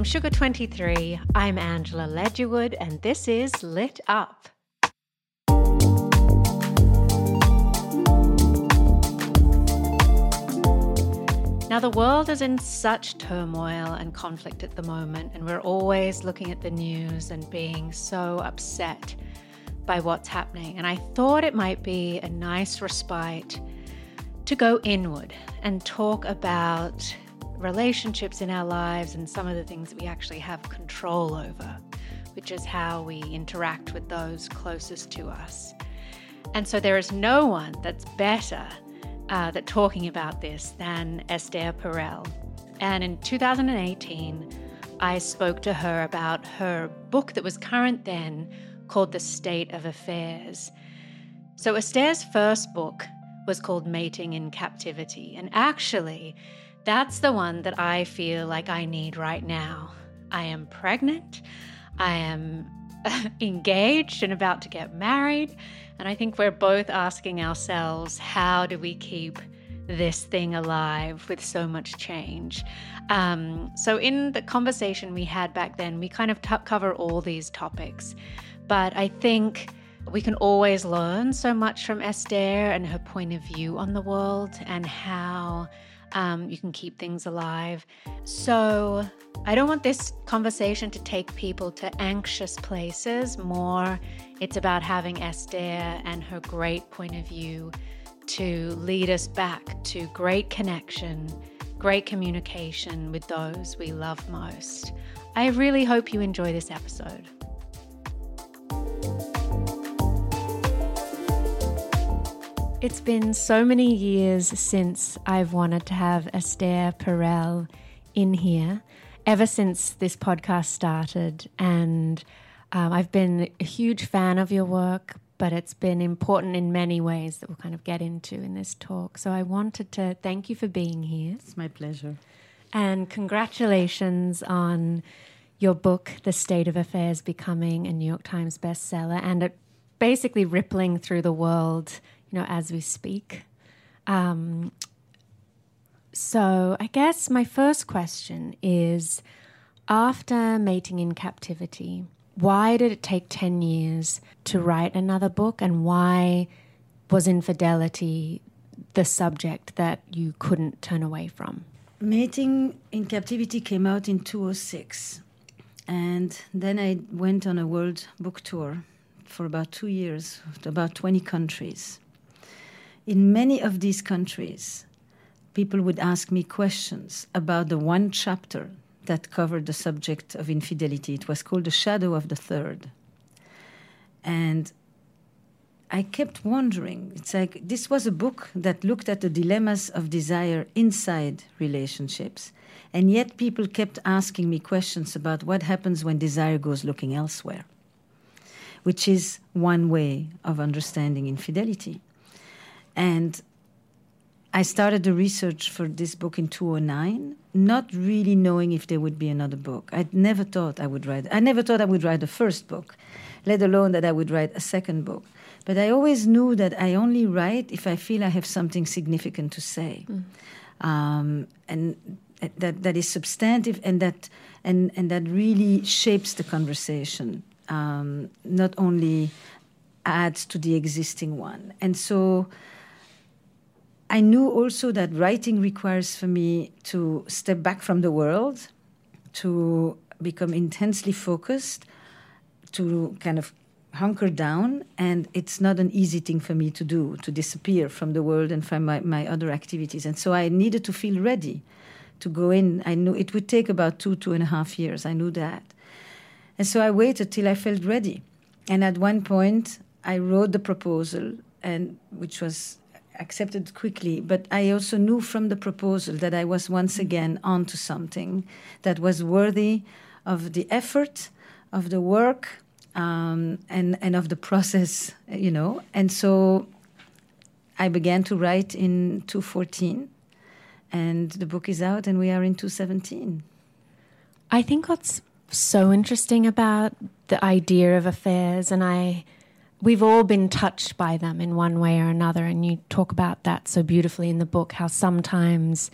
From Sugar 23, I'm Angela Ledgerwood, and this is Lit Up. Now, the world is in such turmoil and conflict at the moment, and we're always looking at the news and being so upset by what's happening. And I thought it might be a nice respite to go inward and talk about relationships in our lives and some of the things that we actually have control over, which is how we interact with those closest to us. And so there is no one that's better uh, that talking about this than Esther Perel. And in 2018, I spoke to her about her book that was current then called The State of Affairs. So Esther's first book was called Mating in Captivity. And actually, that's the one that I feel like I need right now. I am pregnant. I am engaged and about to get married. And I think we're both asking ourselves how do we keep this thing alive with so much change? Um, so, in the conversation we had back then, we kind of t- cover all these topics. But I think we can always learn so much from Esther and her point of view on the world and how um, you can keep things alive. So, I don't want this conversation to take people to anxious places. More, it's about having Esther and her great point of view to lead us back to great connection, great communication with those we love most. I really hope you enjoy this episode. It's been so many years since I've wanted to have Esther Perel in here, ever since this podcast started. And um, I've been a huge fan of your work, but it's been important in many ways that we'll kind of get into in this talk. So I wanted to thank you for being here. It's my pleasure. And congratulations on your book, The State of Affairs, becoming a New York Times bestseller and it basically rippling through the world you know, as we speak. Um, so I guess my first question is after mating in captivity, why did it take 10 years to write another book and why was infidelity the subject that you couldn't turn away from? Mating in Captivity came out in 2006. And then I went on a world book tour for about two years, about 20 countries in many of these countries, people would ask me questions about the one chapter that covered the subject of infidelity. It was called The Shadow of the Third. And I kept wondering. It's like this was a book that looked at the dilemmas of desire inside relationships. And yet people kept asking me questions about what happens when desire goes looking elsewhere, which is one way of understanding infidelity. And I started the research for this book in 2009, not really knowing if there would be another book. I never thought I would write. I never thought I would write the first book, let alone that I would write a second book. But I always knew that I only write if I feel I have something significant to say, mm. um, and that that is substantive and that and and that really shapes the conversation, um, not only adds to the existing one. And so I knew also that writing requires for me to step back from the world, to become intensely focused, to kind of hunker down. And it's not an easy thing for me to do, to disappear from the world and from my, my other activities. And so I needed to feel ready to go in. I knew it would take about two, two and a half years. I knew that. And so I waited till I felt ready. And at one point, I wrote the proposal, and which was accepted quickly, but I also knew from the proposal that I was once again onto something that was worthy of the effort, of the work, um, and and of the process, you know. And so I began to write in 2014, and the book is out, and we are in 2017. I think what's so interesting about the idea of affairs, and I we've all been touched by them in one way or another. And you talk about that so beautifully in the book how sometimes,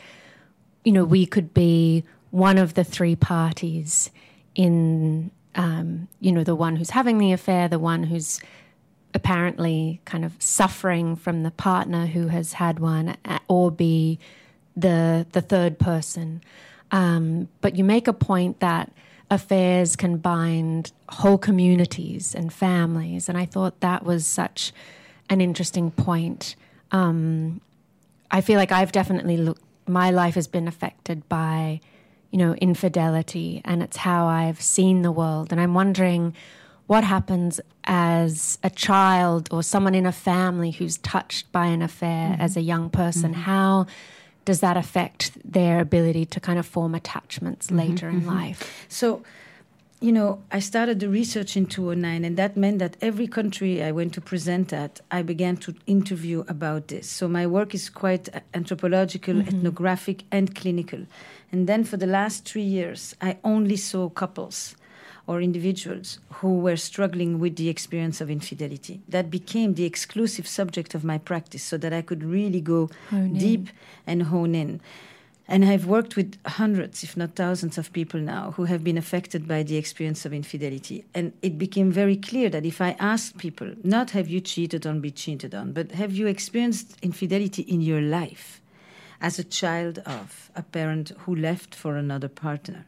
you know, we could be one of the three parties in, um, you know, the one who's having the affair, the one who's apparently kind of suffering from the partner who has had one, or be the the third person. Um, but you make a point that affairs can bind whole communities and families. And I thought that was such an interesting point. Um, I feel like I've definitely looked, my life has been affected by, you know, infidelity, and it's how I've seen the world. And I'm wondering what happens as a child or someone in a family who's touched by an affair mm-hmm. as a young person. Mm-hmm. How does that affect their ability to kind of form attachments mm-hmm, later in mm-hmm. life? So, you know, I started the research in 2009, and that meant that every country I went to present at, I began to interview about this. So my work is quite anthropological, mm-hmm. ethnographic, and clinical. And then for the last three years, I only saw couples or individuals who were struggling with the experience of infidelity. That became the exclusive subject of my practice so that I could really go deep and hone in. And I've worked with hundreds, if not thousands, of people now who have been affected by the experience of infidelity. And it became very clear that if I asked people, not have you cheated on, been cheated on, but have you experienced infidelity in your life as a child of a parent who left for another partner?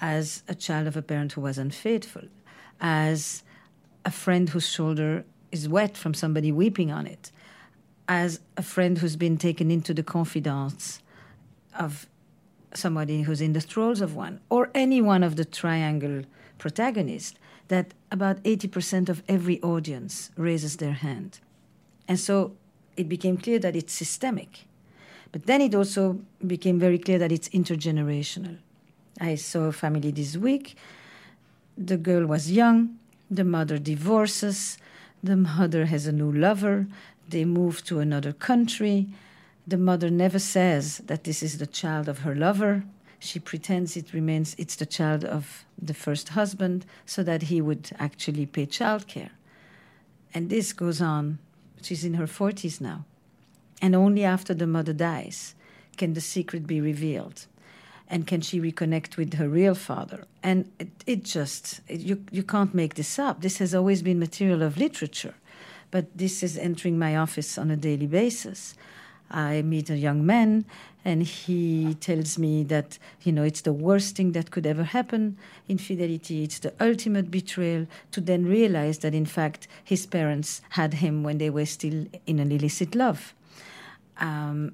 As a child of a parent who was unfaithful, as a friend whose shoulder is wet from somebody weeping on it, as a friend who's been taken into the confidence of somebody who's in the thralls of one, or any one of the triangle protagonists, that about 80% of every audience raises their hand. And so it became clear that it's systemic. But then it also became very clear that it's intergenerational. I saw a family this week. The girl was young. The mother divorces. The mother has a new lover. They move to another country. The mother never says that this is the child of her lover. She pretends it remains it's the child of the first husband so that he would actually pay childcare. And this goes on. She's in her 40s now. And only after the mother dies can the secret be revealed and can she reconnect with her real father? And it, it just it, you, you can't make this up. This has always been material of literature. But this is entering my office on a daily basis. I meet a young man and he tells me that you know it's the worst thing that could ever happen infidelity it's the ultimate betrayal to then realize that in fact his parents had him when they were still in an illicit love. Um,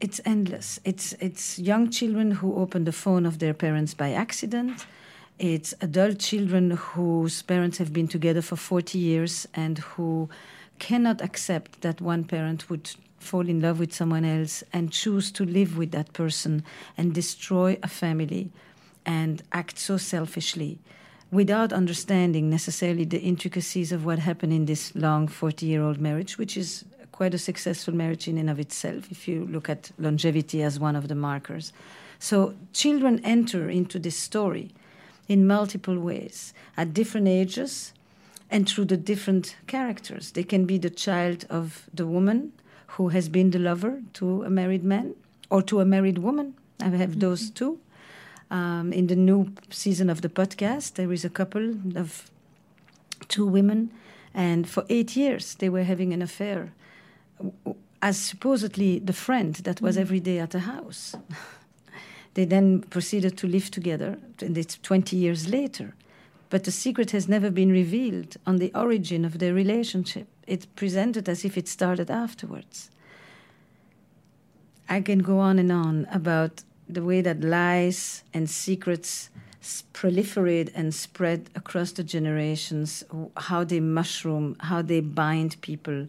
it's endless. It's it's young children who open the phone of their parents by accident. It's adult children whose parents have been together for 40 years and who cannot accept that one parent would fall in love with someone else and choose to live with that person and destroy a family and act so selfishly without understanding necessarily the intricacies of what happened in this long 40 year old marriage, which is quite a successful marriage in and of itself, if you look at longevity as one of the markers. So children enter into this story in multiple ways at different ages and through the different characters. They can be the child of the woman who has been the lover to a married man or to a married woman. I have mm-hmm. those two. Um, in the new season of the podcast, there is a couple of two women, and for eight years they were having an affair as supposedly the friend that was mm. every day at the house. they then proceeded to live together, and it's 20 years later. But the secret has never been revealed on the origin of their relationship. It's presented as if it started afterwards. I can go on and on about the way that lies and secrets proliferate and spread across the generations, how they mushroom, how they bind people,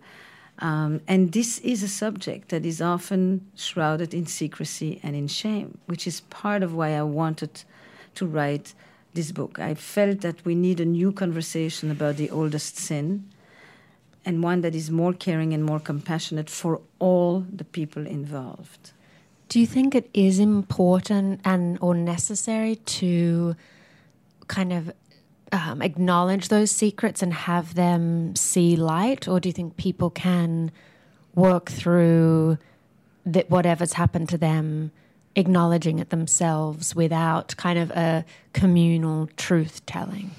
Um, and this is a subject that is often shrouded in secrecy and in shame, which is part of why I wanted to write this book. I felt that we need a new conversation about the oldest sin and one that is more caring and more compassionate for all the people involved. Do you think it is important and or necessary to kind of um, acknowledge those secrets and have them see light, or do you think people can work through that whatever's happened to them, acknowledging it themselves without kind of a communal truth telling?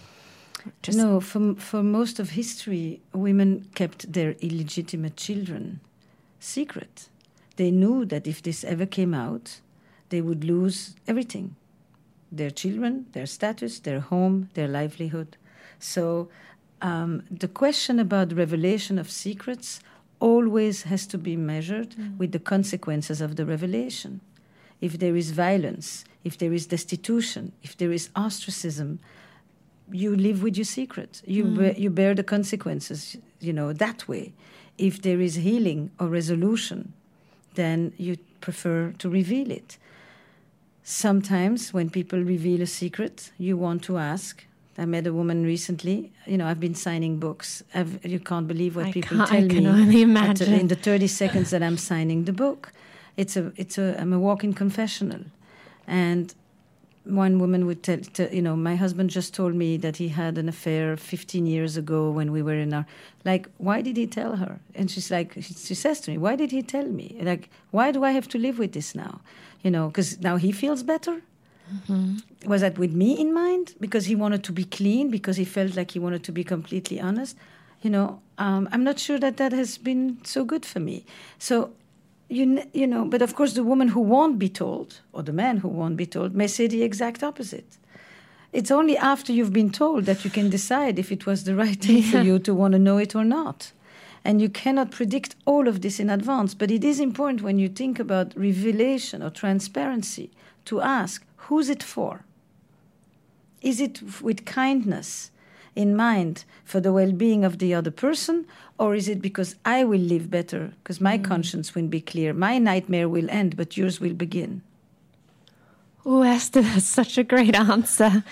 Just no, for for most of history, women kept their illegitimate children secret. They knew that if this ever came out, they would lose everything their children, their status, their home, their livelihood. So um, the question about revelation of secrets always has to be measured mm. with the consequences of the revelation. If there is violence, if there is destitution, if there is ostracism, you live with your secret. You mm. bear, you bear the consequences, you know, that way. If there is healing or resolution, then you prefer to reveal it. Sometimes, when people reveal a secret, you want to ask. I met a woman recently. You know, I've been signing books. I've, you can't believe what I people tell I can me. Only imagine. in the thirty seconds that I'm signing the book, it's a, it's a, I'm a walking confessional, and one woman would tell, tell, you know, my husband just told me that he had an affair 15 years ago when we were in our, like, why did he tell her? And she's like, she says to me, why did he tell me? Like, why do I have to live with this now? You know, because now he feels better. Mm-hmm. Was that with me in mind? Because he wanted to be clean, because he felt like he wanted to be completely honest. You know, um, I'm not sure that that has been so good for me. So you, you know, but of course, the woman who won't be told, or the man who won't be told, may say the exact opposite. It's only after you've been told that you can decide if it was the right thing yeah. for you to want to know it or not. And you cannot predict all of this in advance, but it is important when you think about revelation or transparency to ask who's it for? Is it with kindness in mind for the well being of the other person, or is it because I will live better, because my mm. conscience will be clear, my nightmare will end, but yours will begin? Oh, Esther, that's such a great answer.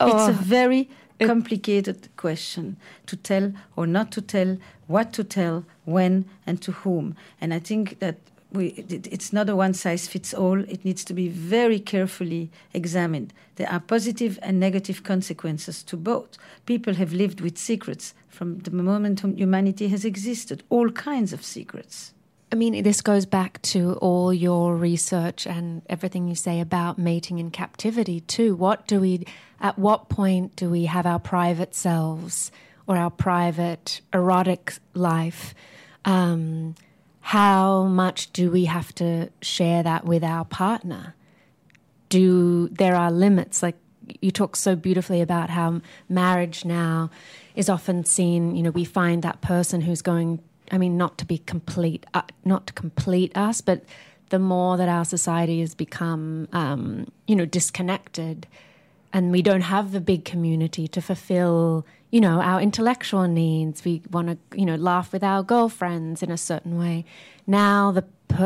Oh. It's a oh, very Eh. complicated question to tell or not to tell, what to tell, when, and to whom. And I think that we, it's not a one size fits all. It needs to be very carefully examined. There are positive and negative consequences to both. People have lived with secrets from the moment humanity has existed, all kinds of secrets. I mean, this goes back to all your research and everything you say about mating in captivity, too. What do we, at what point do we have our private selves or our private erotic life? Um, how much do we have to share that with our partner? Do there are limits? Like you talk so beautifully about how marriage now is often seen. You know, we find that person who's going. I mean, not to be complete, uh, not to complete us, but the more that our society has become, um, you know, disconnected, and we don't have the big community to fulfill you know, our intellectual needs. We want to, you know, laugh with our girlfriends in a certain way. Now the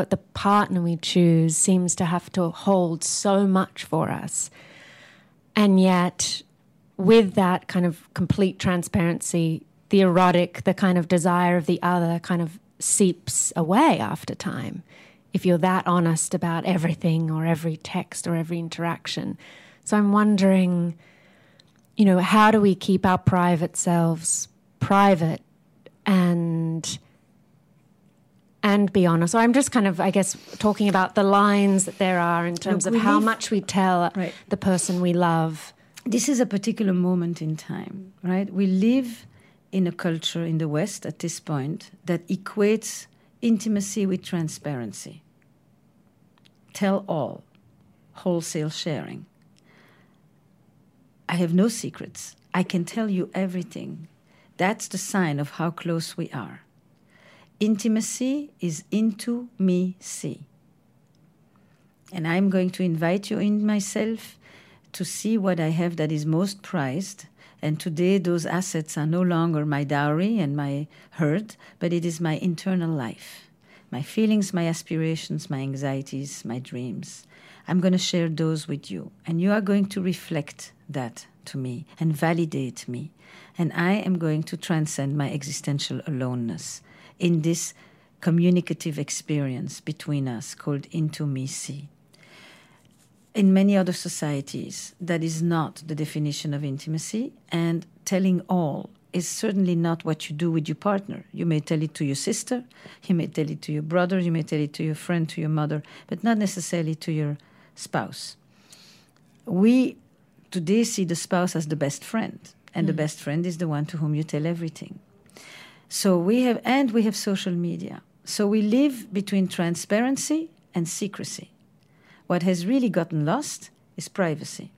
the partner we choose seems to have to hold so much for us, and yet, with that kind of complete transparency, the erotic, the kind of desire of the other, kind of seeps away after time. If you're that honest about everything or every text or every interaction, so I'm wondering you know, how do we keep our private selves private and and be honest. So I'm just kind of, I guess, talking about the lines that there are in terms Look, of how much we tell right. the person we love. This is a particular moment in time, right? We live in a culture in the West at this point that equates intimacy with transparency. Tell all, wholesale sharing. I have no secrets. I can tell you everything. That's the sign of how close we are. Intimacy is into me see. And I'm going to invite you in myself to see what I have that is most prized And today, those assets are no longer my dowry and my hurt, but it is my internal life my feelings, my aspirations, my anxieties, my dreams. I'm going to share those with you. And you are going to reflect that to me and validate me. And I am going to transcend my existential aloneness in this communicative experience between us called intimacy. In many other societies, that is not the definition of intimacy, and telling all is certainly not what you do with your partner. You may tell it to your sister, you may tell it to your brother, you may tell it to your friend, to your mother, but not necessarily to your spouse. We today see the spouse as the best friend, and mm. the best friend is the one to whom you tell everything. So we have, and we have social media. So we live between transparency and secrecy. What has really gotten lost is privacy.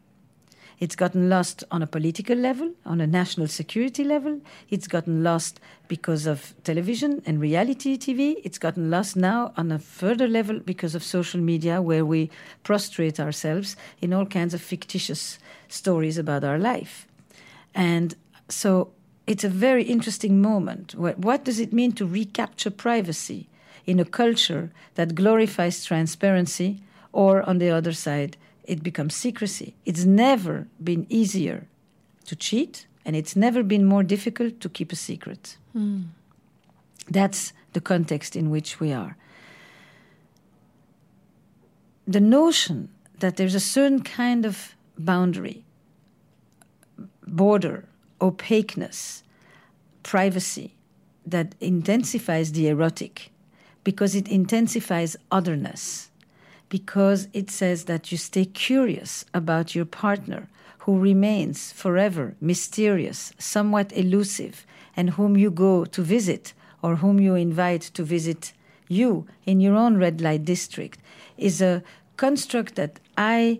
It's gotten lost on a political level, on a national security level. It's gotten lost because of television and reality TV. It's gotten lost now on a further level because of social media, where we prostrate ourselves in all kinds of fictitious stories about our life. And so it's a very interesting moment. What does it mean to recapture privacy in a culture that glorifies transparency, or on the other side, it becomes secrecy. It's never been easier to cheat, and it's never been more difficult to keep a secret. Mm. That's the context in which we are. The notion that there's a certain kind of boundary, border, opaqueness, privacy that intensifies the erotic because it intensifies otherness because it says that you stay curious about your partner who remains forever mysterious, somewhat elusive, and whom you go to visit or whom you invite to visit you in your own red light district is a construct that I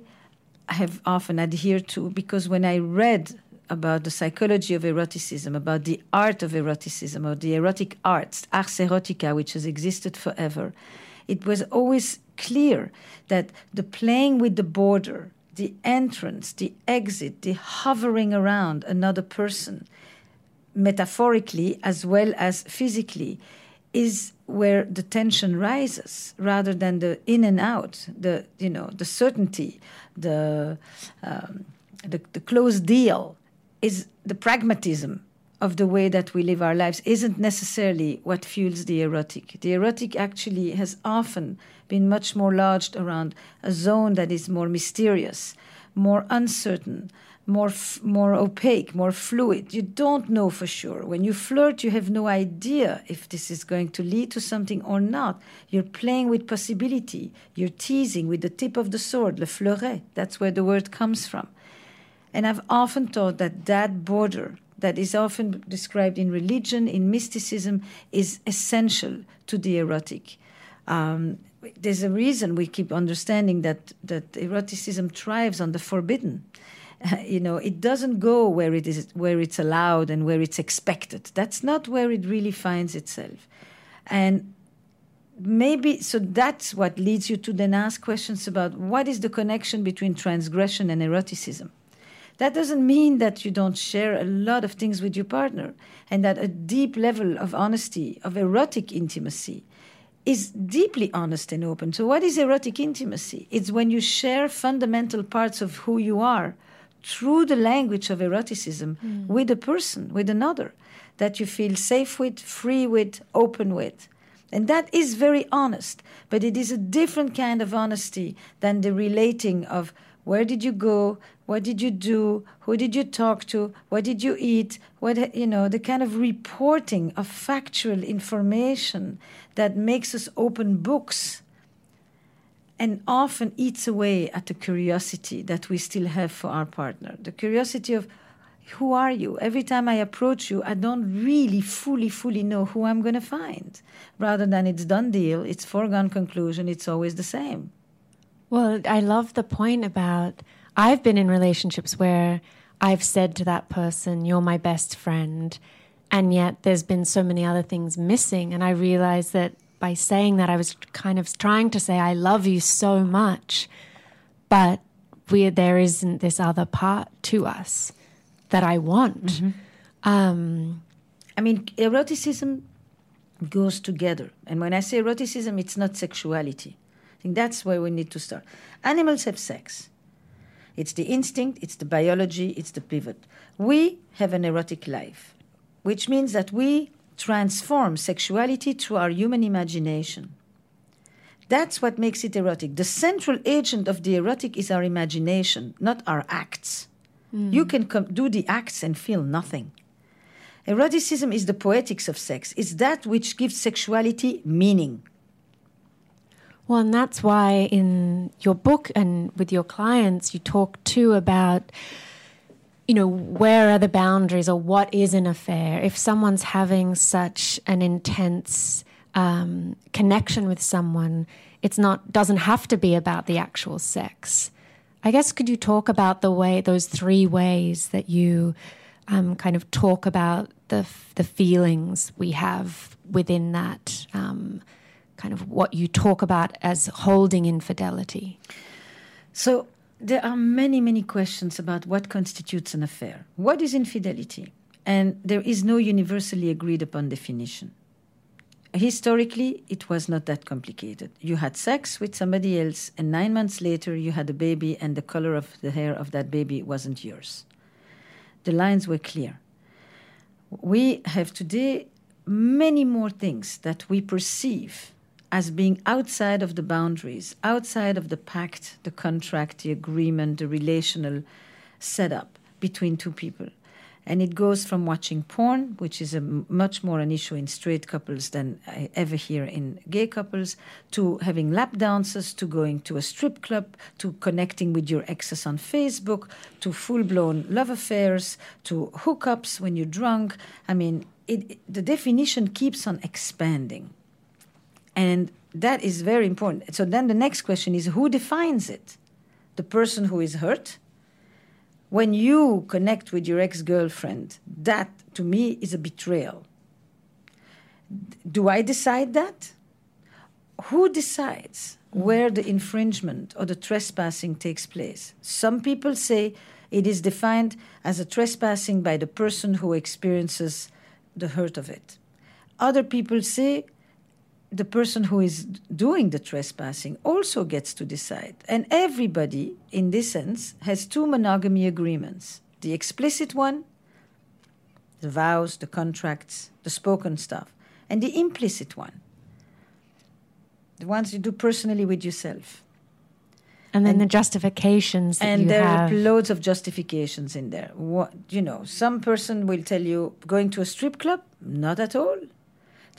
have often adhered to because when I read about the psychology of eroticism, about the art of eroticism, or the erotic arts, ars erotica, which has existed forever, it was always clear that the playing with the border, the entrance, the exit, the hovering around another person, metaphorically as well as physically, is where the tension rises rather than the in and out, the you know the certainty, the um, the, the closed deal is the pragmatism of the way that we live our lives isn't necessarily what fuels the erotic. The erotic actually has often been much more lodged around a zone that is more mysterious, more uncertain, more f- more opaque, more fluid. You don't know for sure. When you flirt, you have no idea if this is going to lead to something or not. You're playing with possibility. You're teasing with the tip of the sword, le fleuret. That's where the word comes from. And I've often thought that that border that is often described in religion, in mysticism, is essential to the erotic. Um, there's a reason we keep understanding that, that eroticism thrives on the forbidden. You know, it doesn't go where it is where it's allowed and where it's expected. That's not where it really finds itself. And maybe so that's what leads you to then ask questions about what is the connection between transgression and eroticism that doesn't mean that you don't share a lot of things with your partner and that a deep level of honesty, of erotic intimacy, is deeply honest and open. So, what is erotic intimacy? It's when you share fundamental parts of who you are through the language of eroticism mm. with a person, with another, that you feel safe with, free with, open with. And that is very honest, but it is a different kind of honesty than the relating of where did you go? What did you do? Who did you talk to? What did you eat? What you know, the kind of reporting of factual information that makes us open books and often eats away at the curiosity that we still have for our partner. The curiosity of who are you? Every time I approach you, I don't really fully, fully know who I'm going to find. Rather than it's done deal, it's foregone conclusion, it's always the same. Well, I love the point about I've been in relationships where I've said to that person, You're my best friend. And yet there's been so many other things missing. And I realized that by saying that, I was kind of trying to say, I love you so much. But we, there isn't this other part to us. that I want. Mm-hmm. Um, I mean, eroticism goes together. And when I say eroticism, it's not sexuality. I think that's where we need to start. Animals have sex. It's the instinct, it's the biology, it's the pivot. We have an erotic life, which means that we transform sexuality through our human imagination. That's what makes it erotic. The central agent of the erotic is our imagination, not our acts. Hmm. You can com- do the acts and feel nothing. Eroticism is the poetics of sex. It's that which gives sexuality meaning. Well, and that's why in your book and with your clients, you talk too about, you know, where are the boundaries or what is an affair? If someone's having such an intense um, connection with someone, it's not doesn't have to be about the actual sex. I guess could you talk about the way those three ways that you um, kind of talk about the the feelings we have within that um, kind of what you talk about as holding infidelity. So there are many, many questions about what constitutes an affair. What is infidelity? And there is no universally agreed upon definition. Historically, it was not that complicated. You had sex with somebody else, and nine months later, you had a baby, and the color of the hair of that baby wasn't yours. The lines were clear. We have today many more things that we perceive as being outside of the boundaries, outside of the pact, the contract, the agreement, the relational setup between two people. And it goes from watching porn, which is much more an issue in straight couples than I ever hear in gay couples, to having lap dances, to going to a strip club, to connecting with your exes on Facebook, to full blown love affairs, to hookups when you're drunk. I mean, it- the definition keeps on expanding. And that is very important. So then the next question is who defines it? The person who is hurt? When you connect with your ex girlfriend, that to me is a betrayal. Do I decide that? Who decides where the infringement or the trespassing takes place? Some people say it is defined as a trespassing by the person who experiences the hurt of it. Other people say the person who is doing the trespassing also gets to decide. And everybody, in this sense, has two monogamy agreements the explicit one, the vows, the contracts, the spoken stuff, and the implicit one, the ones you do personally with yourself. And then And- the justifications that and there have. are loads of justifications in there. What you know, some person will tell you going to a strip club, not at all.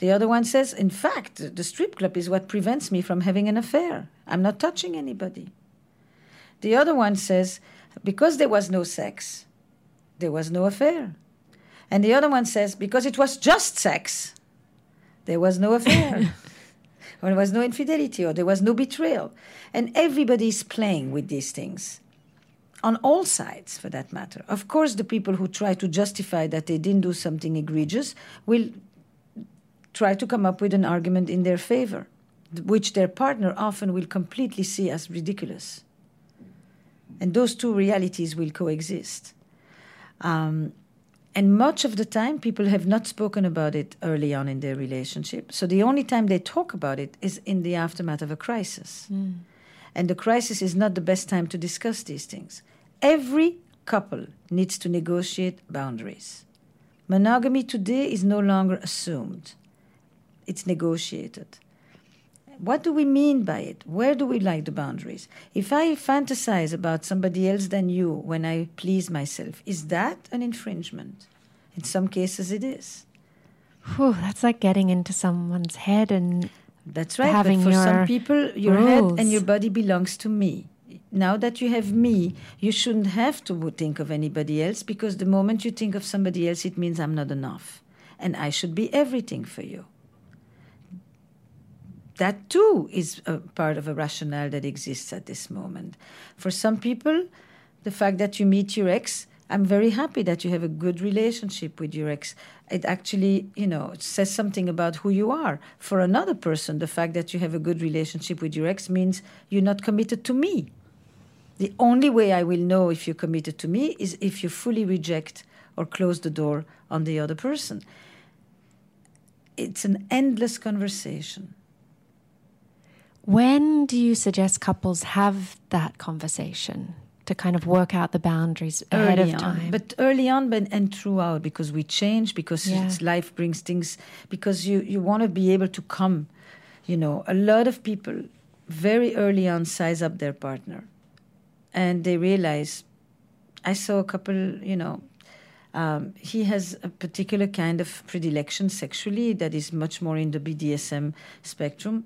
The other one says, in fact, the strip club is what prevents me from having an affair. I'm not touching anybody. The other one says, because there was no sex, there was no affair. And the other one says, because it was just sex, there was no affair. or there was no infidelity, or there was no betrayal. And everybody is playing with these things on all sides for that matter. Of course, the people who try to justify that they didn't do something egregious will try to come up with an argument in their favor, which their partner often will completely see as ridiculous. And those two realities will coexist. Um, and much of the time, people have not spoken about it early on in their relationship. So the only time they talk about it is in the aftermath of a crisis. And the crisis is not the best time to discuss these things. Every couple needs to negotiate boundaries. Monogamy today is no longer assumed, it's negotiated. What do we mean by it? Where do we like the boundaries? If I fantasize about somebody else than you when I please myself, is that an infringement? In some cases, it is. Whew, that's like getting into someone's head and That's right. having but for some people, your head and your body belongs to me. Now that you have me, you shouldn't have to think of anybody else because the moment you think of somebody else, it means I'm not enough. And I should be everything for you. That too is a part of a rationale that exists at this moment. For some people, the fact that you meet your ex, I'm very happy that you have a good relationship with your ex. It actually, you know, says something about who you are. For another person, the fact that you have a good relationship with your ex means you're not committed to me. The only way I will know if you're committed to me is if you fully reject or close the door on the other person. It's an endless conversation. When do you suggest couples have that conversation to kind of work out the boundaries ahead early of time? on, but early on, but and throughout, because we change, because Yeah. it's- life brings things, because you you want to be able to come. You know, a lot of people very early on size up their partner, and they realize. I saw a couple, you know, um, he has a particular kind of predilection sexually that is much more in the BDSM spectrum.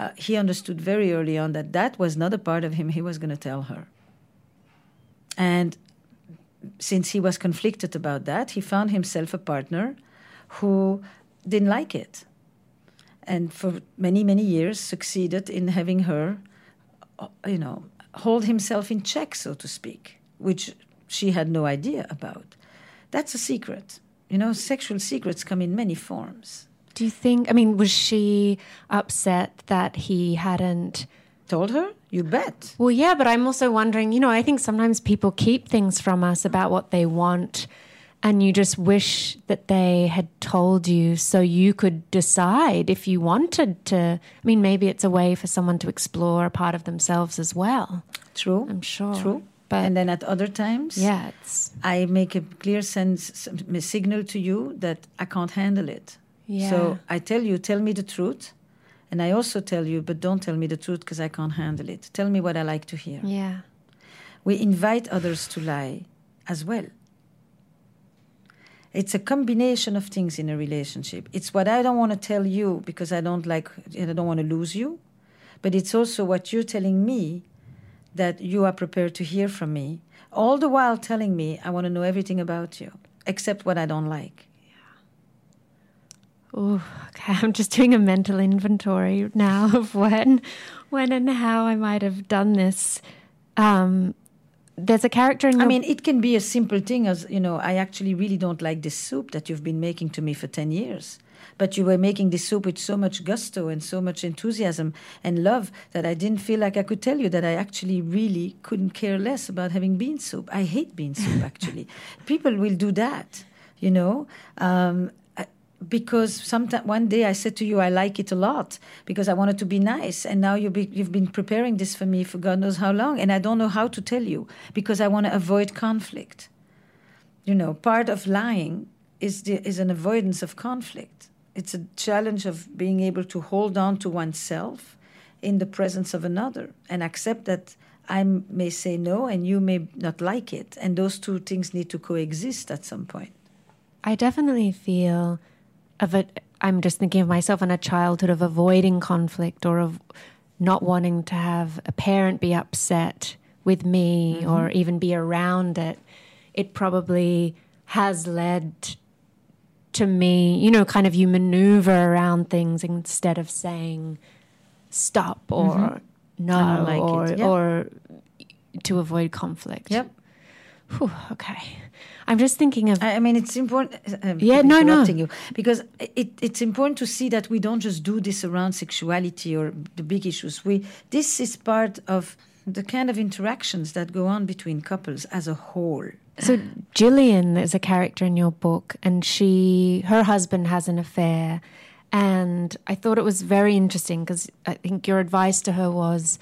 Uh, he understood very early on that that was not a part of him he was going to tell her. And since he was conflicted about that, he found himself a partner who didn't like it. And for many, many years succeeded in having her, you know, hold himself in check, so to speak, which she had no idea about. That's a secret. You know, sexual secrets come in many forms. Do you think, I mean, was she upset that he hadn't? Told her? You bet. Well, yeah, but I'm also wondering, you know, I think sometimes people keep things from us about what they want, and you just wish that they had told you so you could decide if you wanted to. I mean, maybe it's a way for someone to explore a part of themselves as well. True. I'm sure. True. But and then at other times, yeah, it's I make a clear sense, a signal to you that I can't handle it. Yeah. So I tell you, tell me the truth. And I also tell you, but don't tell me the truth because I can't handle it. Tell me what I like to hear. yeah. We invite others to lie as well. It's a combination of things in a relationship. It's what I don't want to tell you because I don't like, and I don't want to lose you. But it's also what you're telling me that you are prepared to hear from me, all the while telling me I want to know everything about you, except what I don't like. Oh, okay. I'm just doing a mental inventory now of when, when and how I might have done this. Um, there's a character in. I mean, it can be a simple thing as, you know, I actually really don't like this soup that you've been making to me for 10 years. But you were making this soup with so much gusto and so much enthusiasm and love that I didn't feel like I could tell you that I actually really couldn't care less about having bean soup. I hate bean soup, actually. People will do that, you know. Um, because sometime one day I said to you, I like it a lot because I wanted to be nice, and now you be, you've been preparing this for me for God knows how long, and I don't know how to tell you because I want to avoid conflict. You know, part of lying is the, is an avoidance of conflict. It's a challenge of being able to hold on to oneself in the presence of another and accept that I may say no and you may not like it, and those two things need to coexist at some point. I definitely feel of it. I'm just thinking of myself in a childhood of avoiding conflict or of not wanting to have a parent be upset with me mm-hmm. or even be around it. It probably has led to me, you know, kind of you maneuver around things instead of saying stop or mm-hmm. no I don't like or yeah. or to avoid conflict. Yep. Whew, okay. I'm just thinking of I mean, it's important. uh, Yeah, no, no. you because it, it's important to see that we don't just do this around sexuality or the big issues. We this is part of the kind of interactions that go on between couples as a whole. So Gillian is a character in your book, and she, her husband has an affair, and I thought it was very interesting because I think your advice to her was,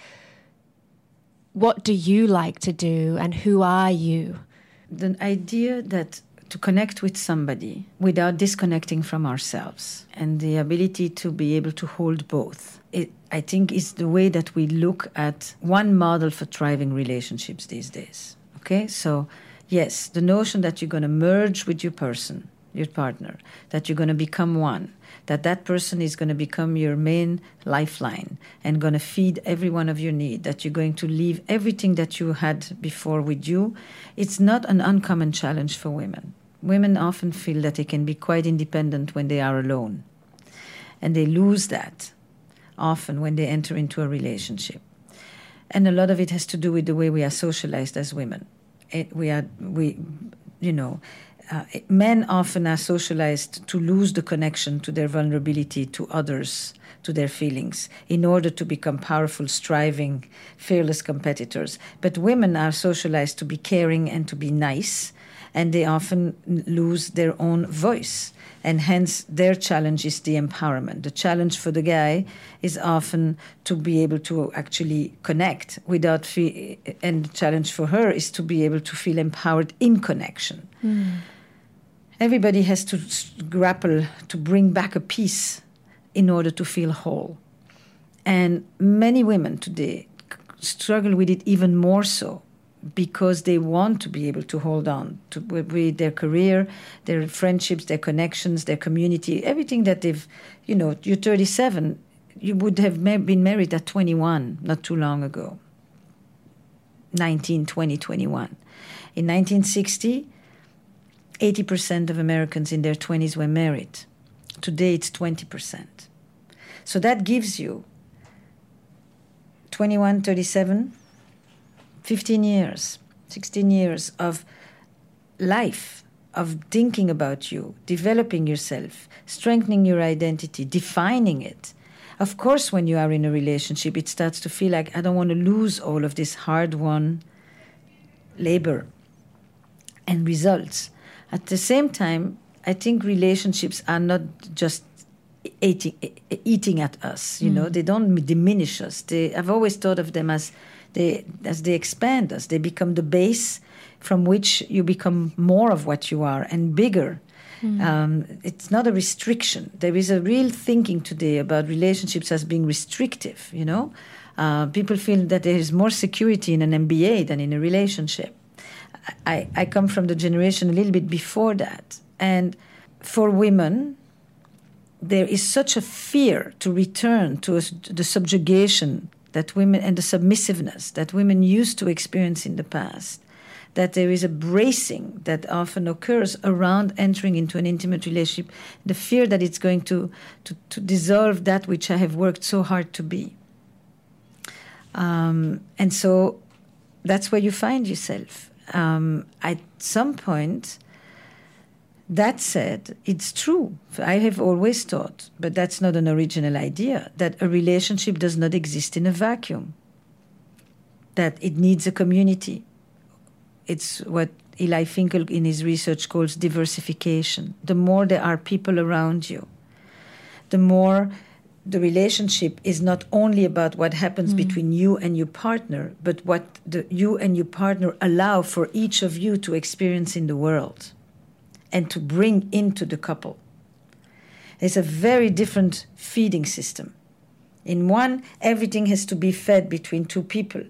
"What do you like to do, and who are you?" The idea that to connect with somebody without disconnecting from ourselves and the ability to be able to hold both. It, I think is the way that we look at one model for thriving relationships these days. Okay, so yes, the notion that you're going to merge with your person, your partner, that you're going to become one, that that person is going to become your main lifeline and going to feed every one of your need, that you're going to leave everything that you had before with you, it's not an uncommon challenge for women. Women often feel that they can be quite independent when they are alone. And they lose that often when they enter into a relationship. And a lot of it has to do with the way we are socialized as women. It, we are, we, you know, uh, men often are socialized to lose the connection to their vulnerability to others, to their feelings, in order to become powerful, striving, fearless competitors. But women are socialized to be caring and to be nice, and they often lose their own voice. And hence, their challenge is the empowerment. The challenge for the guy is often to be able to actually connect without feel, and the challenge for her is to be able to feel empowered in connection. Mm everybody has to grapple to bring back a piece in order to feel whole. And many women today struggle with it even more so because they want to be able to hold on to with their career, their friendships, their connections, their community, everything that they've, you know, you're 37, you would have been married at 21 not too long ago. 19, 20, 21. In 1960, 80% of Americans in their 20s were married. Today it's 20%. So that gives you 21, 37, 15 years, 16 years of life, of thinking about you, developing yourself, strengthening your identity, defining it. Of course, when you are in a relationship, it starts to feel like I don't want to lose all of this hard won labor and results. At the same time, I think relationships are not just eating, eating at us. You mm. know, they don't diminish us. They, I've always thought of them as they as they expand us. They become the base from which you become more of what you are and bigger. Mm. Um, it's not a restriction. There is a real thinking today about relationships as being restrictive. You know, uh, people feel that there is more security in an MBA than in a relationship. I, I come from the generation a little bit before that. And for women, there is such a fear to return to a, the subjugation that women and the submissiveness that women used to experience in the past that there is a bracing that often occurs around entering into an intimate relationship the fear that it's going to, to, to dissolve that which i have worked so hard to be um, and so that's where you find yourself um, at some point, that said, it's true. I have always thought, but that's not an original idea, that a relationship does not exist in a vacuum, that it needs a community. It's what Eli Finkel in his research calls diversification. The more there are people around you, the more the relationship is not only about what happens mm. between you and your partner, but what the, you and your partner allow for each of you to experience in the world and to bring into the couple. It's a very different feeding system. In one, everything has to be fed between two people.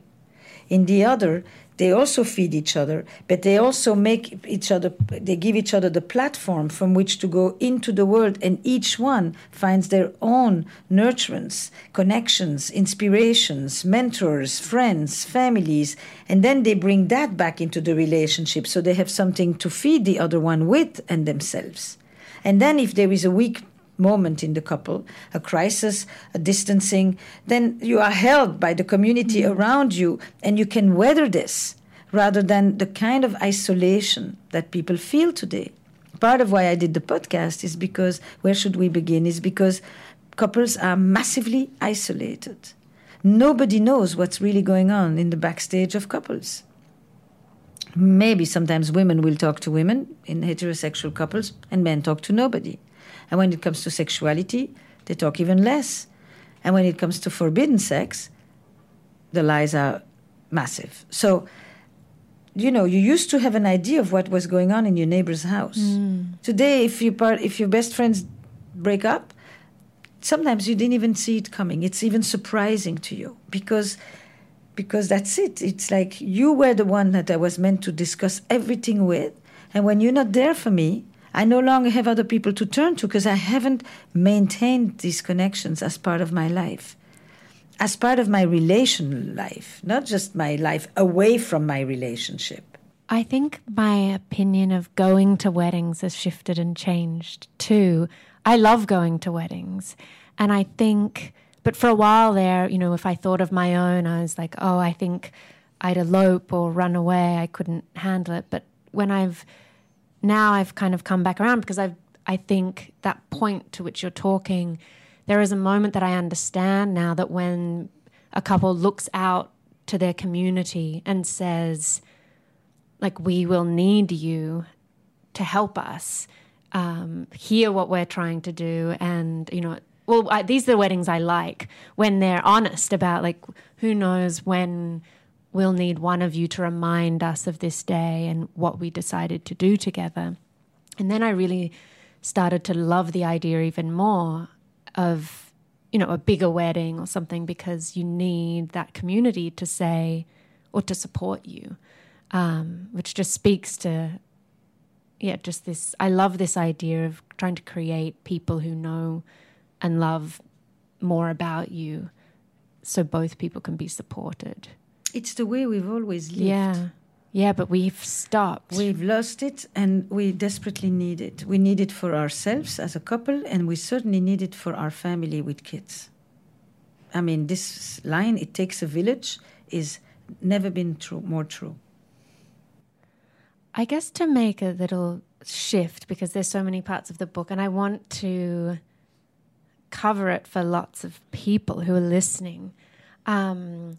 In the other, they also feed each other, but they also make each other, they give each other the platform from which to go into the world, and each one finds their own nurturance, connections, inspirations, mentors, friends, families, and then they bring that back into the relationship so they have something to feed the other one with and themselves. And then if there is a weak moment in the couple, a crisis, a distancing, then you are held by the community mm-hmm. around you and you can weather this rather than the kind of isolation that people feel today. Part of why I did the podcast is because where should we begin? Is because couples are massively isolated. Nobody knows what's really going on in the backstage of couples. Maybe sometimes women will talk to women in heterosexual couples, and men talk to nobody. And when it comes to sexuality, they talk even less. And when it comes to forbidden sex, the lies are massive. So, you know, you used to have an idea of what was going on in your neighbor's house. Mm. Today, if you part, if your best friends break up, sometimes you didn't even see it coming. It's even surprising to you because because that's it. It's like you were the one that I was meant to discuss everything with, and when you're not there for me, I no longer have other people to turn to because I haven't maintained these connections as part of my life, as part of my relational life, not just my life away from my relationship. I think my opinion of going to weddings has shifted and changed too. I love going to weddings. And I think, but for a while there, you know, if I thought of my own, I was like, oh, I think I'd elope or run away. I couldn't handle it. But when I've now I've kind of come back around because I've I think that point to which you're talking, there is a moment that I understand now that when a couple looks out to their community and says, like, we will need you to help us um, hear what we're trying to do and, you know, well, I, these are the weddings I like when they're honest about, like, who knows when we'll need one of you to remind us of this day and what we decided to do together. And then I really started to love the idea even more of, you know, a bigger wedding or something because you need that community to say or to support you, um, which just speaks to, yeah, just this. I love this idea of trying to create people who know and love more about you so both people can be supported. It's the way we've always lived. Yeah. Yeah, but we've stopped. We've lost it and we desperately need it. We need it for ourselves as a couple, and we certainly need it for our family with kids. I mean, this line, it takes a village, is never been true, more true. I guess to make a little shift, because there's so many parts of the book, and I want to cover it for lots of people who are listening. Um,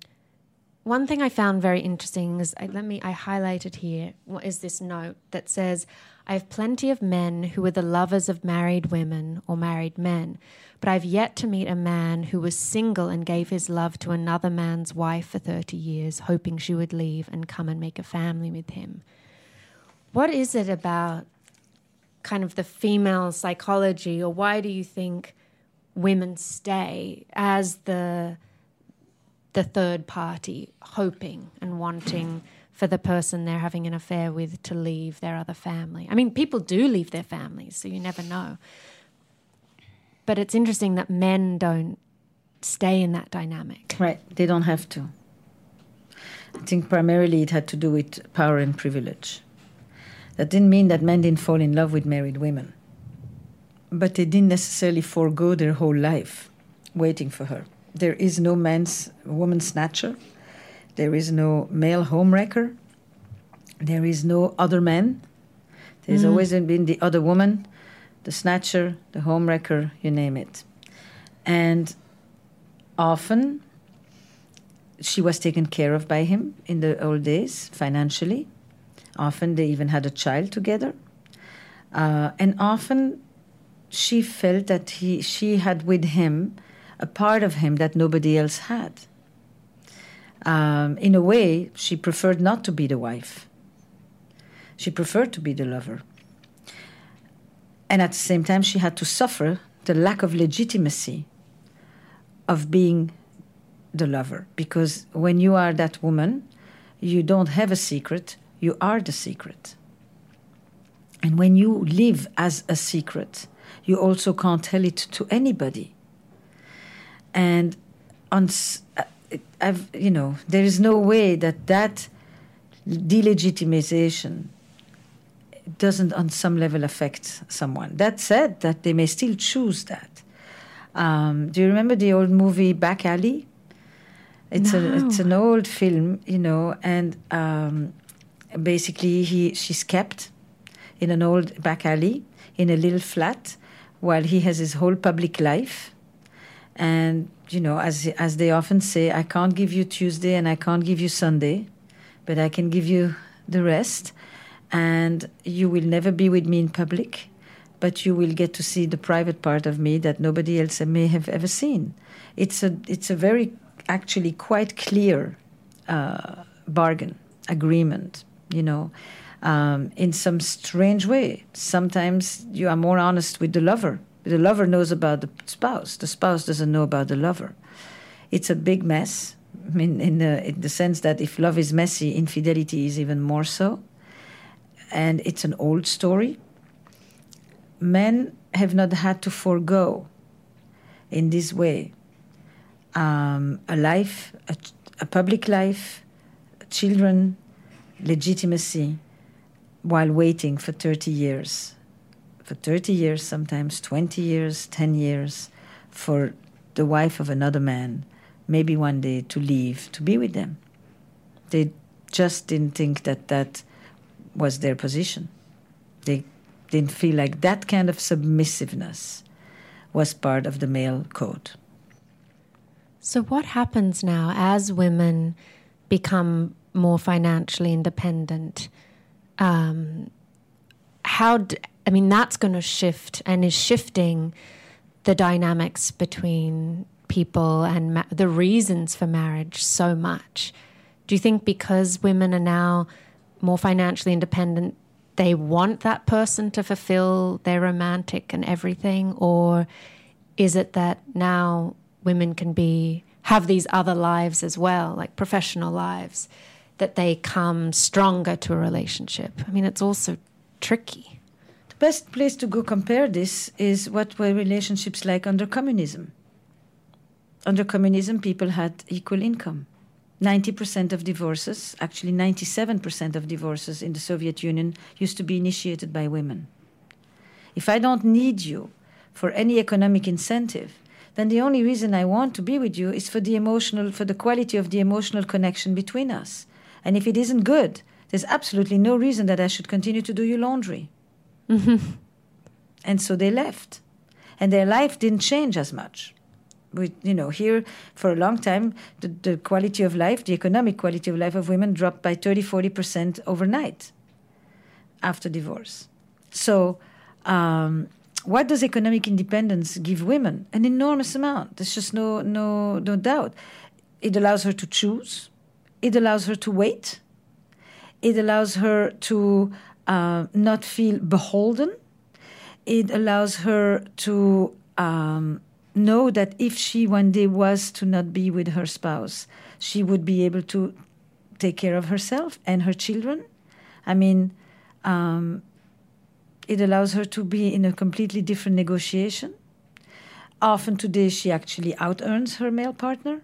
one thing I found very interesting is I, let me I highlighted here what is this note that says I have plenty of men who were the lovers of married women or married men, but I've yet to meet a man who was single and gave his love to another man's wife for 30 years, hoping she would leave and come and make a family with him. What is it about kind of the female psychology, or why do you think women stay as the the third party hoping and wanting for the person they're having an affair with to leave their other family. I mean, people do leave their families, so you never know. But it's interesting that men don't stay in that dynamic. Right, they don't have to. I think primarily it had to do with power and privilege. That didn't mean that men didn't fall in love with married women, but they didn't necessarily forego their whole life waiting for her. There is no man's woman snatcher. There is no male homewrecker. There is no other man. There's mm. always been the other woman, the snatcher, the homewrecker, you name it. And often she was taken care of by him in the old days financially. Often they even had a child together. Uh, and often she felt that he, she had with him a part of him that nobody else had. Um, in a way, she preferred not to be the wife. She preferred to be the lover. And at the same time, she had to suffer the lack of legitimacy of being the lover. Because when you are that woman, you don't have a secret, you are the secret. And when you live as a secret, you also can't tell it to anybody and on uh, I've, you know there is no way that that delegitimization doesn't on some level affect someone. That said that they may still choose that. Um, do you remember the old movie back alley? It's no. a it's an old film you know and um, basically he she's kept in an old back alley in a little flat while he has his whole public life and you know, as as they often say, I can't give you Tuesday and I can't give you Sunday, but I can give you the rest. And you will never be with me in public, but you will get to see the private part of me that nobody else may have ever seen. It's a it's a very actually quite clear uh, bargain agreement. You know. Um, in some strange way. Sometimes you are more honest with the lover the lover knows about the spouse. The spouse doesn't know about the lover. It's a big mess. I mean, in the, in the sense that if love is messy, infidelity is even more so. And it's an old story. Men have not had to forego in this way um, a life, a, a public life, children, legitimacy, while waiting for 30 years for 30 years, sometimes 20 years, 10 years, for the wife of another man, maybe one day to leave, to be with them. They just didn't think that that was their position. They didn't feel like that kind of submissiveness was part of the male code. So, what happens now as women become more financially independent? Um, how, d- I mean, that's going to shift and is shifting the dynamics between people and ma- the reasons for marriage so much. Do you think because women are now more financially independent, they want that person to fulfill their romantic and everything? Or is it that now women can be have these other lives as well, like professional lives, that they come stronger to a relationship? I mean, it's also tricky. Best place to go compare this is what were relationships like under communism. Under communism, people had equal income. 90% of divorces, actually 97% of divorces in the Soviet Union, used to be initiated by women. If I don't need you for any economic incentive, then the only reason I want to be with you is for the emotional, for the quality of the emotional connection between us. And if it isn't good, there's absolutely no reason that I should continue to do your laundry. Mm-hmm. And so they left. And their life didn't change as much we, you know, here for a long time, the, the quality of life, the economic quality of life of women dropped by 30, 40% overnight after divorce. So, um, what does economic independence give women? An enormous amount. There's just no, no, no doubt. It allows her to choose. It allows her to wait. It allows her to uh, not feel beholden. It allows her to um, know that if she one day was to not be with her spouse, she would be able to take care of herself and her children. I mean, um, it allows her to be in a completely different negotiation. Often today, she actually out earns her male partner.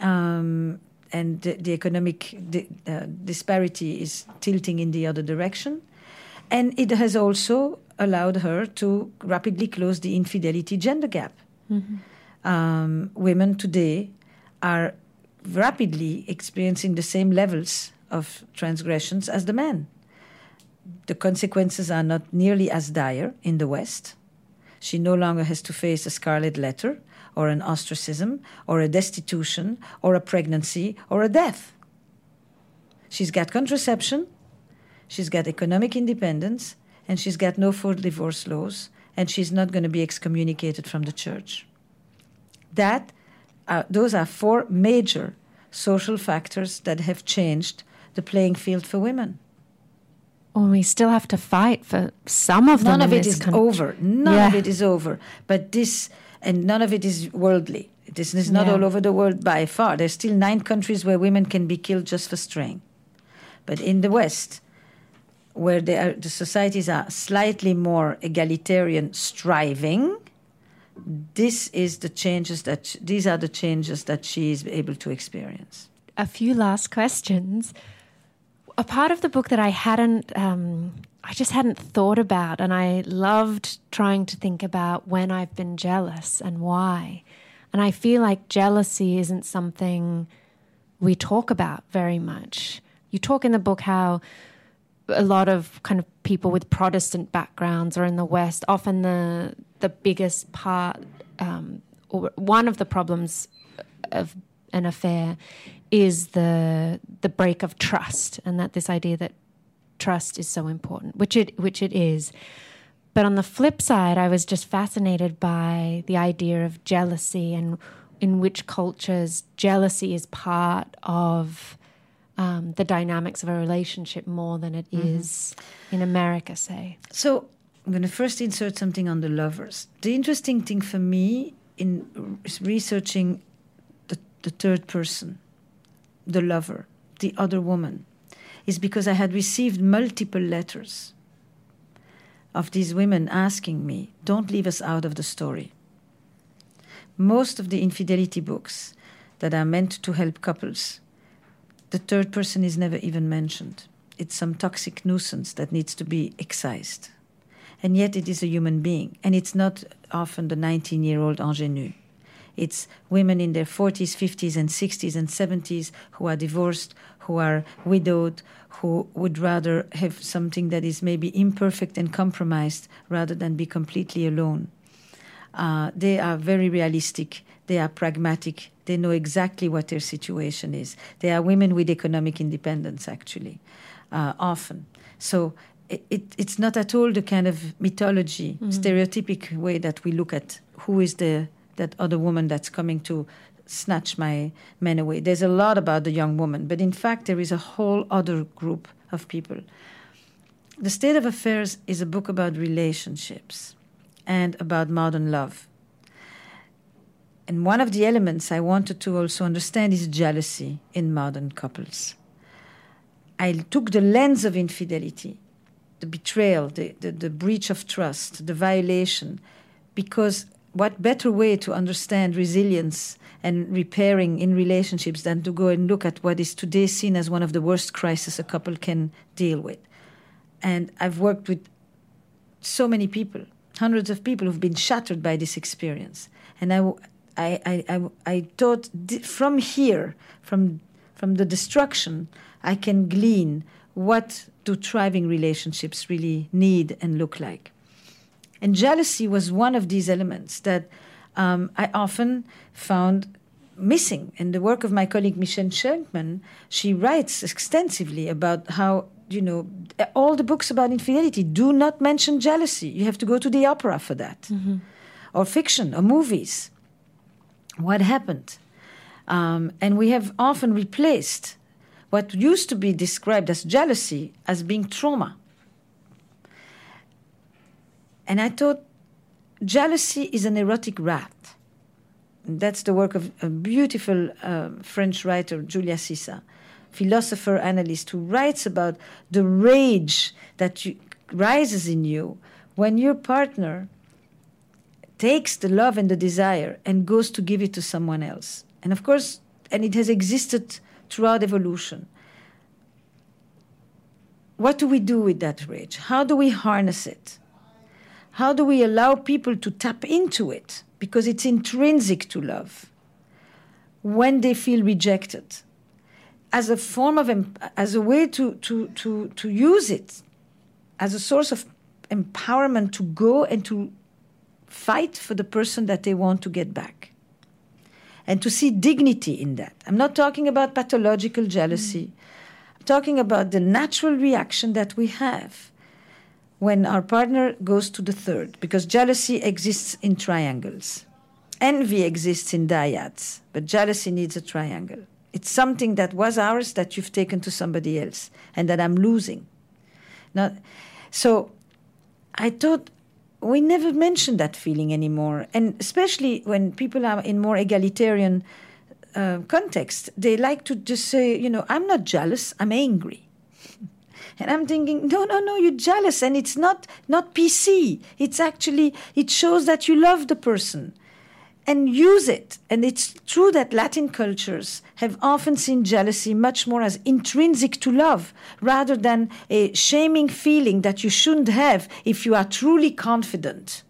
Um, and the, the economic di- uh, disparity is tilting in the other direction. And it has also allowed her to rapidly close the infidelity gender gap. Mm-hmm. Um, women today are rapidly experiencing the same levels of transgressions as the men. The consequences are not nearly as dire in the West. She no longer has to face a scarlet letter or an ostracism or a destitution or a pregnancy or a death. She's got contraception, she's got economic independence, and she's got no fault divorce laws, and she's not going to be excommunicated from the church. That, uh, those are four major social factors that have changed the playing field for women. Well, we still have to fight for some of them. None of it is country. over. None yeah. of it is over. But this, and none of it is worldly. This is not yeah. all over the world by far. There's still nine countries where women can be killed just for straying. But in the West, where are, the societies are slightly more egalitarian striving this is the changes that these are the changes that she is able to experience a few last questions a part of the book that i hadn't um, i just hadn't thought about and i loved trying to think about when i've been jealous and why. And i feel like jealousy isn't something we talk about very much. You talk in the book how a lot of kind of people with Protestant backgrounds or in the West, often the the biggest part um, or one of the problems of an affair is the the break of trust, and that this idea that trust is so important, which it which it is. But on the flip side, I was just fascinated by the idea of jealousy and in which cultures jealousy is part of um, the dynamics of a relationship more than it mm-hmm. is in America, say. So I'm going to first insert something on the lovers. The interesting thing for me in researching the, the third person, the lover, the other woman, is because I had received multiple letters of these women asking me, don't leave us out of the story. Most of the infidelity books that are meant to help couples the third person is never even mentioned. It's some toxic nuisance that needs to be excised. And yet it is a human being. And it's not often the 19 year old ingenue. It's women in their 40s, 50s, and 60s and 70s who are divorced, who are widowed, who would rather have something that is maybe imperfect and compromised rather than be completely alone. Uh, they are very realistic. They are pragmatic. They know exactly what their situation is. They are women with economic independence, actually, uh, often. So it, it, it's not at all the kind of mythology, mm-hmm. stereotypic way that we look at who is the that other woman that's coming to snatch my men away. There's a lot about the young woman, but in fact, there is a whole other group of people. The State of Affairs is a book about relationships and about modern love. And one of the elements I wanted to also understand is jealousy in modern couples. I took the lens of infidelity, the betrayal, the, the, the breach of trust, the violation, because what better way to understand resilience and repairing in relationships than to go and look at what is today seen as one of the worst crises a couple can deal with. And I've worked with so many people hundreds of people who've been shattered by this experience. And I, I, I, I, thought from here, from, from the destruction, I can glean what do thriving relationships really need and look like. And jealousy was one of these elements that um, I often found missing. In the work of my colleague Michelle Scheinkman, she writes extensively about how you know, all the books about infidelity do not mention jealousy. You have to go to the opera for that, mm-hmm. or fiction, or movies. What happened? Um, and we have often replaced what used to be described as jealousy as being trauma. And I thought jealousy is an erotic rat. That's the work of a beautiful uh, French writer, Julia Sissa philosopher analyst who writes about the rage that you, rises in you when your partner takes the love and the desire and goes to give it to someone else. And of course, and it has existed throughout evolution. What do we do with that rage? How do we harness it? How do we allow people to tap into it? Because it's intrinsic to love. When they feel rejected. As a form of as a way to to to to use it as a source of empowerment to go and to fight for the person that they want to get back. And to see dignity in that. I'm not talking about pathological jealousy. Mm. i'm talking about the natural reaction that we have when our partner goes to the third because jealousy exists in triangles envy exists in dyads but jealousy needs a triangle it's something that was ours that you've taken to somebody else and that I'm losing. Now, so I thought we never mention that feeling anymore. And especially when people are in more egalitarian uh, context, they like to just say, you know, I'm not jealous, I'm angry. And I'm thinking, no, no, no, you're jealous, and it's not not PC. It's actually it shows that you love the person and use it. And it's true that Latin cultures have often seen jealousy much more as intrinsic to love rather than a shaming feeling that you shouldn't have if you are truly confident.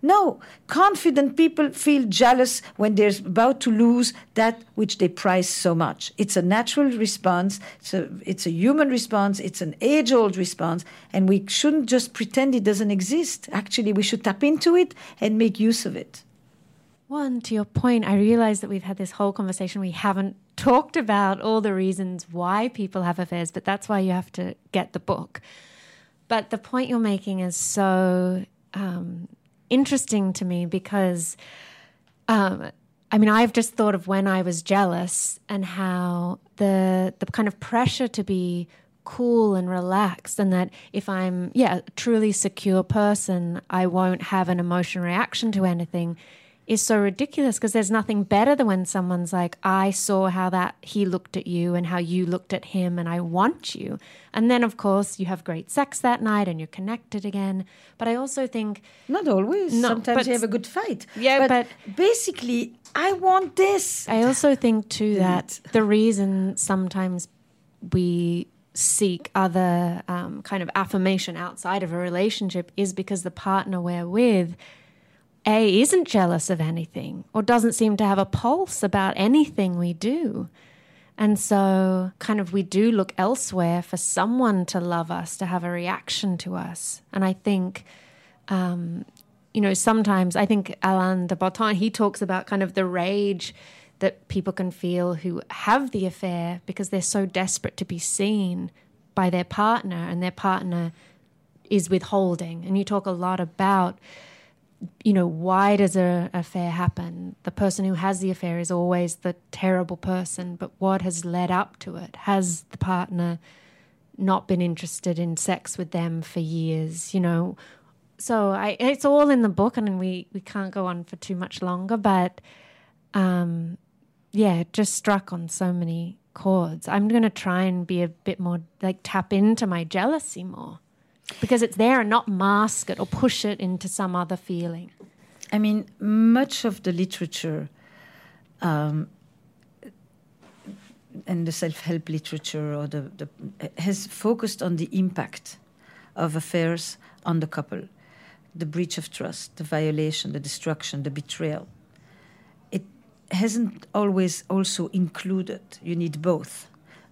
No, confident people feel jealous when they're about to lose that which they prize so much. It's a natural response, it's a, it's a human response, it's an age old response, and we shouldn't just pretend it doesn't exist. Actually, we should tap into it and make use of it. One, to your point, I realize that we've had this whole conversation. We haven't talked about all the reasons why people have affairs, but that's why you have to get the book. But the point you're making is so um, interesting to me because, um, I mean, I've just thought of when I was jealous and how the the kind of pressure to be cool and relaxed and that if I'm yeah a truly secure person I won't have an emotional reaction to anything is so ridiculous because there's nothing better than when someone's like, I saw how that he looked at you and how you looked at him and I want you. And then, of course, you have great sex that night and you're connected again. But I also think. Not always. No, Sometimes you have a good fight. Yeah, but, but basically, I want this. I also think, too, that the reason sometimes we seek other um, kind of affirmation outside of a relationship is because the partner we're with A, isn't jealous of anything or doesn't seem to have a pulse about anything we do. And so, kind of, we do look elsewhere for someone to love us, to have a reaction to us. And I think, um, you know, sometimes I think Alain de Botton, he talks about kind of the rage that people can feel who have the affair because they're so desperate to be seen by their partner and their partner is withholding. And you talk a lot about, you know, why does an affair happen? The person who has the affair is always the terrible person, but what has led up to it? Has the partner not been interested in sex with them for years? You know, so I, it's all in the book, and we we can't go on for too much longer, but. Um, yeah, it just struck on so many chords. I'm going to try and be a bit more like tap into my jealousy more because it's there and not mask it or push it into some other feeling. I mean, much of the literature um, and the self-help literature or the, the has focused on the impact of affairs on the couple, the breach of trust, the violation, the destruction, the betrayal. It hasn't always also included. You need both,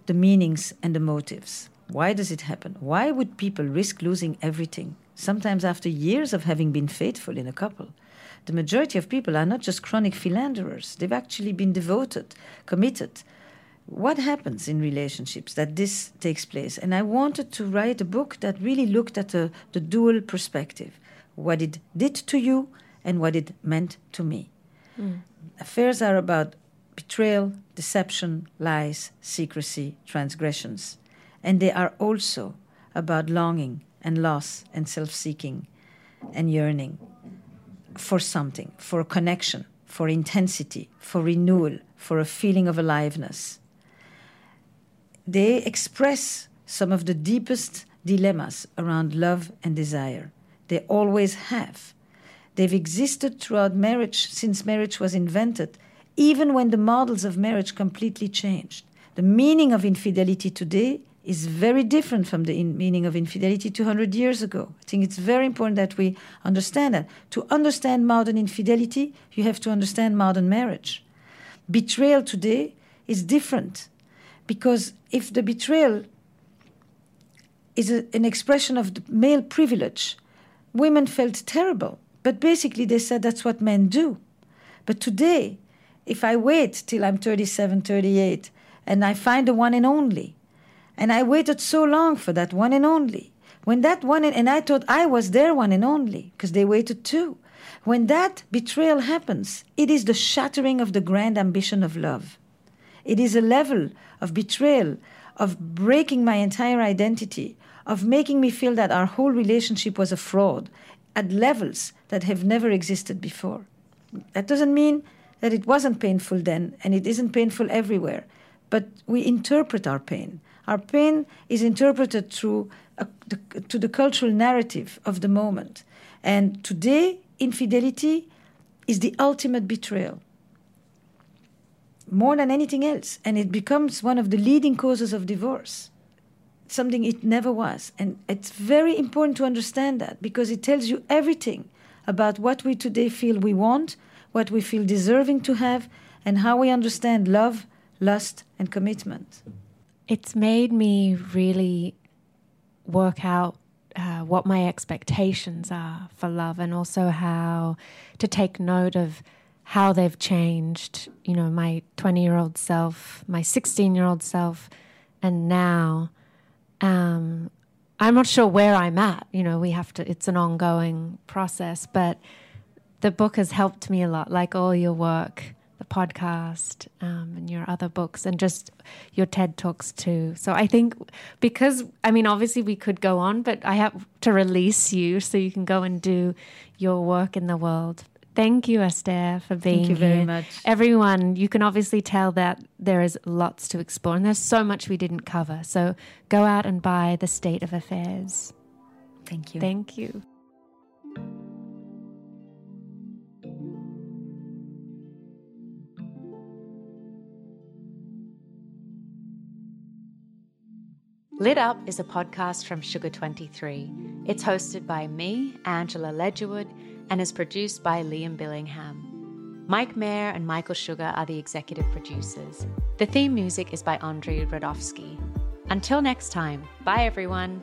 the meanings and the motives. Why does it happen? Why would people risk losing everything? Sometimes after years of having been faithful in a couple. The majority of people are not just chronic philanderers, they've actually been devoted, committed. What happens in relationships that this takes place? And I wanted to write a book that really looked at a, the dual perspective what it did to you and what it meant to me. Mm. Affairs are about betrayal, deception, lies, secrecy, transgressions and they are also about longing and loss and self seeking and yearning for something, for a connection, for intensity, for renewal, for a feeling of aliveness. They express some of the deepest dilemmas around love and desire. They always have. They've existed throughout marriage since marriage was invented, even when the models of marriage completely changed. The meaning of infidelity today is very different from the in meaning of infidelity 200 years ago. I think it's very important that we understand that. To understand modern infidelity, you have to understand modern marriage. Betrayal today is different because if the betrayal is a, an expression of male privilege, women felt terrible. But basically, they said that's what men do. But today, if I wait till I'm 37, 38, and I find the one and only, and I waited so long for that one and only. When that one, and, I thought I was their one and only, because they waited too. When that betrayal happens, it is the shattering of the grand ambition of love. It is a level of betrayal, of breaking my entire identity, of making me feel that our whole relationship was a fraud at levels that have never existed before. That doesn't mean that it wasn't painful then and it isn't painful everywhere, but we interpret our pain. Our pain is interpreted through a, the, to the cultural narrative of the moment. And today, infidelity is the ultimate betrayal, more than anything else. And it becomes one of the leading causes of divorce, something it never was. And it's very important to understand that because it tells you everything about what we today feel we want, what we feel deserving to have, and how we understand love, lust, and commitment it's made me really work out uh, what my expectations are for love and also how to take note of how they've changed. You know, my 20 year old self, my 16 year old self, and now. Um, I'm not sure where I'm at. You know, we have to, it's an ongoing process, but the book has helped me a lot, like all your work the podcast um, and your other books and just your TED Talks too. So I think because, I mean, obviously we could go on, but I have to release you so you can go and do your work in the world. Thank you, Esther, for being Thank you here. very much. Everyone, you can obviously tell that there is lots to explore and there's so much we didn't cover. So go out and buy The State of Affairs. Thank you. Thank you. Lit Up is a podcast from Sugar 23. It's hosted by me, Angela Ledgerwood, and is produced by Liam Billingham. Mike Mayer and Michael Sugar are the executive producers. The theme music is by Andrei Radovsky. Until next time, bye everyone.